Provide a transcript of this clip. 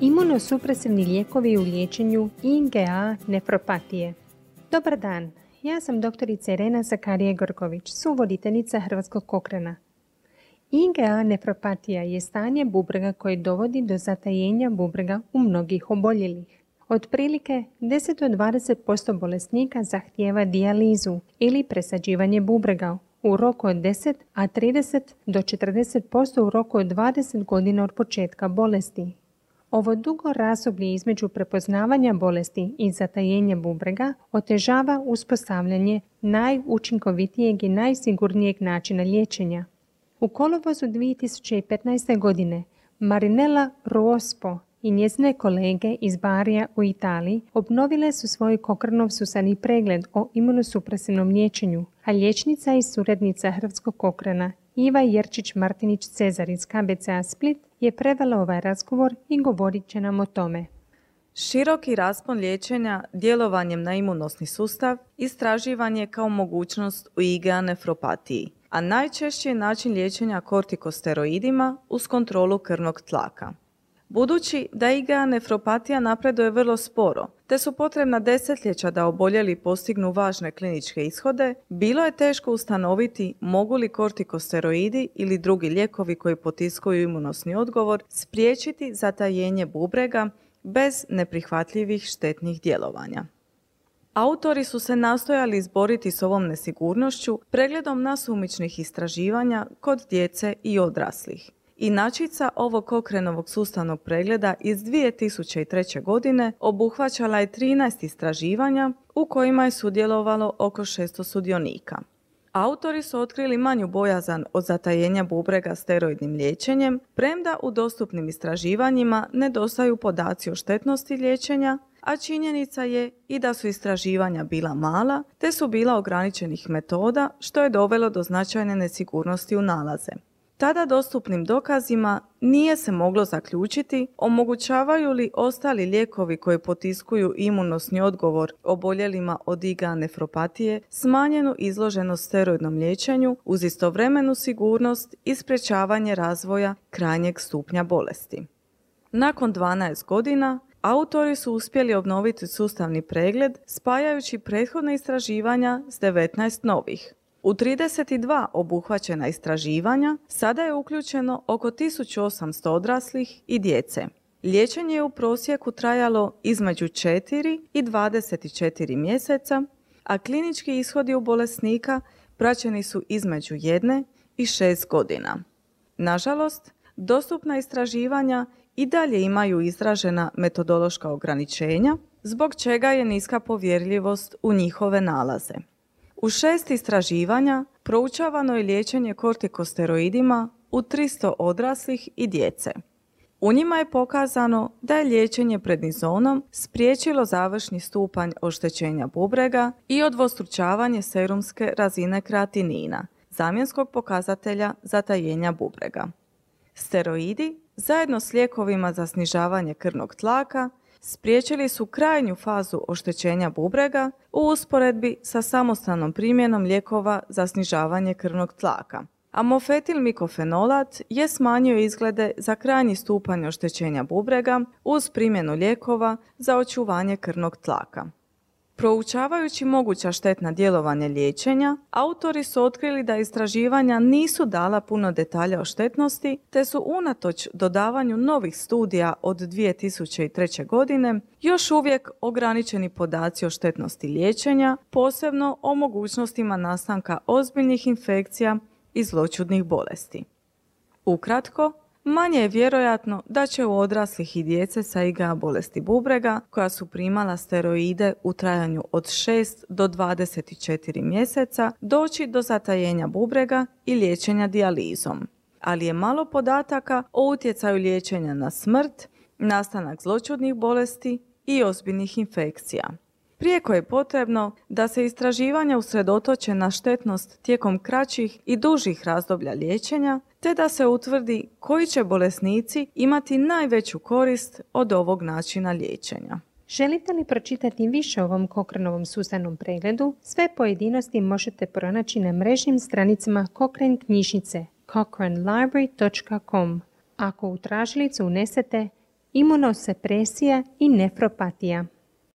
Imunosupresivni lijekovi u liječenju IgA nefropatije. Dobar dan, ja sam doktorica Irena Zakarije Gorković, suvoditeljica Hrvatskog kokrena. IgA nefropatija je stanje bubrega koje dovodi do zatajenja bubrega u mnogih oboljelih. Otprilike 10 do 20% bolesnika zahtijeva dijalizu ili presađivanje bubrega u roku od 10, a 30 do 40% u roku od 20 godina od početka bolesti. Ovo dugo razdoblje između prepoznavanja bolesti i zatajenja bubrega otežava uspostavljanje najučinkovitijeg i najsigurnijeg načina liječenja. U kolovozu 2015. godine Marinella Rospo i njezine kolege iz Barija u Italiji obnovile su svoj kokrnov susani pregled o imunosupresivnom liječenju, a liječnica i suradnica Hrvatskog kokrena Iva Jerčić-Martinić Cezar iz KBCA Split je prevela ovaj razgovor i govorit će nam o tome. Široki raspon liječenja djelovanjem na imunosni sustav istraživanje kao mogućnost u IgA nefropatiji, a najčešći je način liječenja kortikosteroidima uz kontrolu krvnog tlaka. Budući da IgA nefropatija napreduje vrlo sporo, te su potrebna desetljeća da oboljeli postignu važne kliničke ishode, bilo je teško ustanoviti mogu li kortikosteroidi ili drugi lijekovi koji potiskuju imunosni odgovor spriječiti zatajenje bubrega bez neprihvatljivih štetnih djelovanja. Autori su se nastojali izboriti s ovom nesigurnošću pregledom nasumičnih istraživanja kod djece i odraslih. Inačica ovog kokrenovog sustavnog pregleda iz 2003. godine obuhvaćala je 13 istraživanja u kojima je sudjelovalo oko 600 sudionika. Autori su otkrili manju bojazan od zatajenja bubrega steroidnim liječenjem, premda u dostupnim istraživanjima nedostaju podaci o štetnosti liječenja, a činjenica je i da su istraživanja bila mala, te su bila ograničenih metoda, što je dovelo do značajne nesigurnosti u nalaze. Tada dostupnim dokazima nije se moglo zaključiti omogućavaju li ostali lijekovi koji potiskuju imunosni odgovor oboljelima od IgA nefropatije smanjenu izloženost steroidnom liječenju uz istovremenu sigurnost i sprječavanje razvoja krajnjeg stupnja bolesti. Nakon 12 godina autori su uspjeli obnoviti sustavni pregled spajajući prethodne istraživanja s 19 novih. U 32 obuhvaćena istraživanja sada je uključeno oko 1800 odraslih i djece. Liječenje je u prosjeku trajalo između 4 i 24 mjeseca, a klinički ishodi u bolesnika praćeni su između 1 i 6 godina. Nažalost, dostupna istraživanja i dalje imaju izražena metodološka ograničenja, zbog čega je niska povjerljivost u njihove nalaze. U šest istraživanja proučavano je liječenje kortikosteroidima u 300 odraslih i djece. U njima je pokazano da je liječenje prednizonom spriječilo završni stupanj oštećenja bubrega i odvostručavanje serumske razine kreatinina, zamjenskog pokazatelja zatajenja bubrega. Steroidi, zajedno s lijekovima za snižavanje krvnog tlaka, spriječili su krajnju fazu oštećenja bubrega u usporedbi sa samostalnom primjenom lijekova za snižavanje krvnog tlaka. Amofetil mikofenolat je smanjio izglede za krajnji stupanj oštećenja bubrega uz primjenu lijekova za očuvanje krvnog tlaka. Proučavajući moguća štetna djelovanja liječenja, autori su otkrili da istraživanja nisu dala puno detalja o štetnosti, te su unatoč dodavanju novih studija od 2003. godine još uvijek ograničeni podaci o štetnosti liječenja, posebno o mogućnostima nastanka ozbiljnih infekcija i zločudnih bolesti. Ukratko, Manje je vjerojatno da će u odraslih i djece sa IgA bolesti bubrega, koja su primala steroide u trajanju od 6 do 24 mjeseca, doći do zatajenja bubrega i liječenja dijalizom. Ali je malo podataka o utjecaju liječenja na smrt, nastanak zločudnih bolesti i ozbiljnih infekcija. Prijeko je potrebno da se istraživanja usredotoče na štetnost tijekom kraćih i dužih razdoblja liječenja, te da se utvrdi koji će bolesnici imati najveću korist od ovog načina liječenja. Želite li pročitati više o ovom Kokrenovom sustavnom pregledu? Sve pojedinosti možete pronaći na mrežnim stranicama Cochrane knjižnice cochranelibrary.com. Ako u tražilicu unesete imunosepresija i nefropatija.